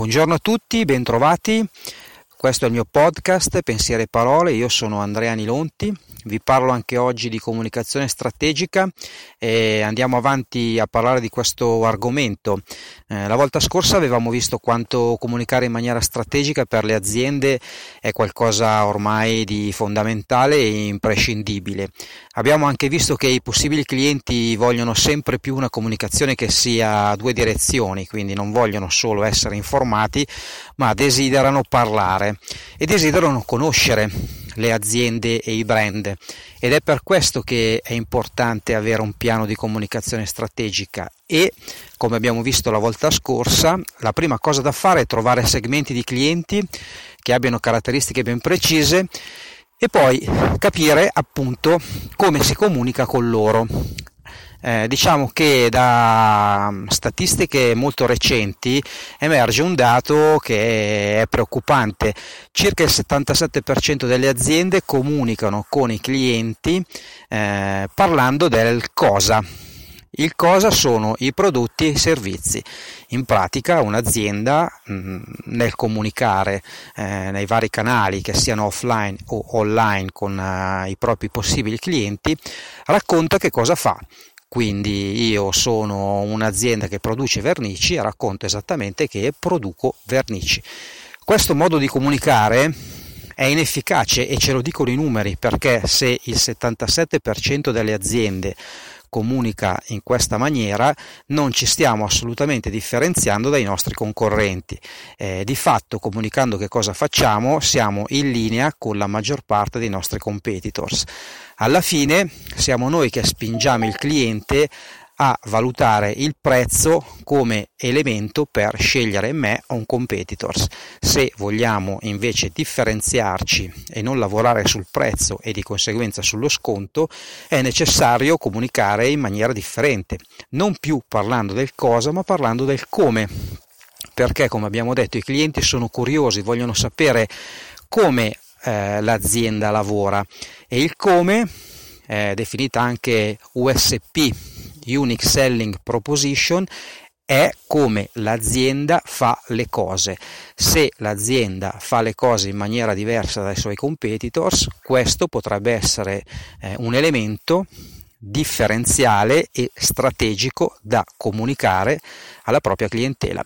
Buongiorno a tutti, bentrovati. Questo è il mio podcast Pensiere e Parole, io sono Andrea Nilonti, vi parlo anche oggi di comunicazione strategica e andiamo avanti a parlare di questo argomento. Eh, la volta scorsa avevamo visto quanto comunicare in maniera strategica per le aziende è qualcosa ormai di fondamentale e imprescindibile. Abbiamo anche visto che i possibili clienti vogliono sempre più una comunicazione che sia a due direzioni, quindi non vogliono solo essere informati, ma desiderano parlare e desiderano conoscere le aziende e i brand. Ed è per questo che è importante avere un piano di comunicazione strategica. E come abbiamo visto la volta scorsa la prima cosa da fare è trovare segmenti di clienti che abbiano caratteristiche ben precise e poi capire appunto come si comunica con loro eh, diciamo che da mm, statistiche molto recenti emerge un dato che è preoccupante. Circa il 77% delle aziende comunicano con i clienti eh, parlando del cosa. Il cosa sono i prodotti e i servizi. In pratica un'azienda mh, mm, nel comunicare eh, nei vari canali che siano offline o online con eh, i propri possibili clienti racconta che cosa fa, quindi io sono un'azienda che produce vernici e racconto esattamente che produco vernici. Questo modo di comunicare è inefficace e ce lo dicono i numeri perché se il 77% delle aziende comunica in questa maniera non ci stiamo assolutamente differenziando dai nostri concorrenti. Eh, di fatto comunicando che cosa facciamo siamo in linea con la maggior parte dei nostri competitors. Alla fine siamo noi che spingiamo il cliente a valutare il prezzo come elemento per scegliere me o un competitors. Se vogliamo invece differenziarci e non lavorare sul prezzo e di conseguenza sullo sconto, è necessario comunicare in maniera differente, non più parlando del cosa, ma parlando del come. Perché, come abbiamo detto, i clienti sono curiosi, vogliono sapere come eh, l'azienda lavora e il come, eh, definita anche USP, Unique Selling Proposition, è come l'azienda fa le cose. Se l'azienda fa le cose in maniera diversa dai suoi competitors, questo potrebbe essere eh, un elemento differenziale e strategico da comunicare alla propria clientela.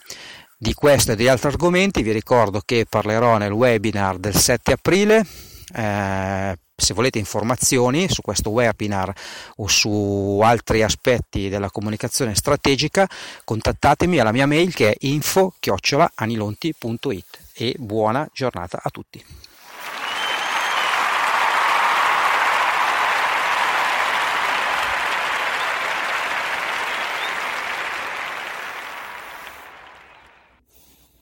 Di questo e di altri argomenti vi ricordo che parlerò nel webinar del 7 aprile. Eh, se volete informazioni su questo webinar o su altri aspetti della comunicazione strategica, contattatemi alla mia mail che è info-anilonti.it e buona giornata a tutti.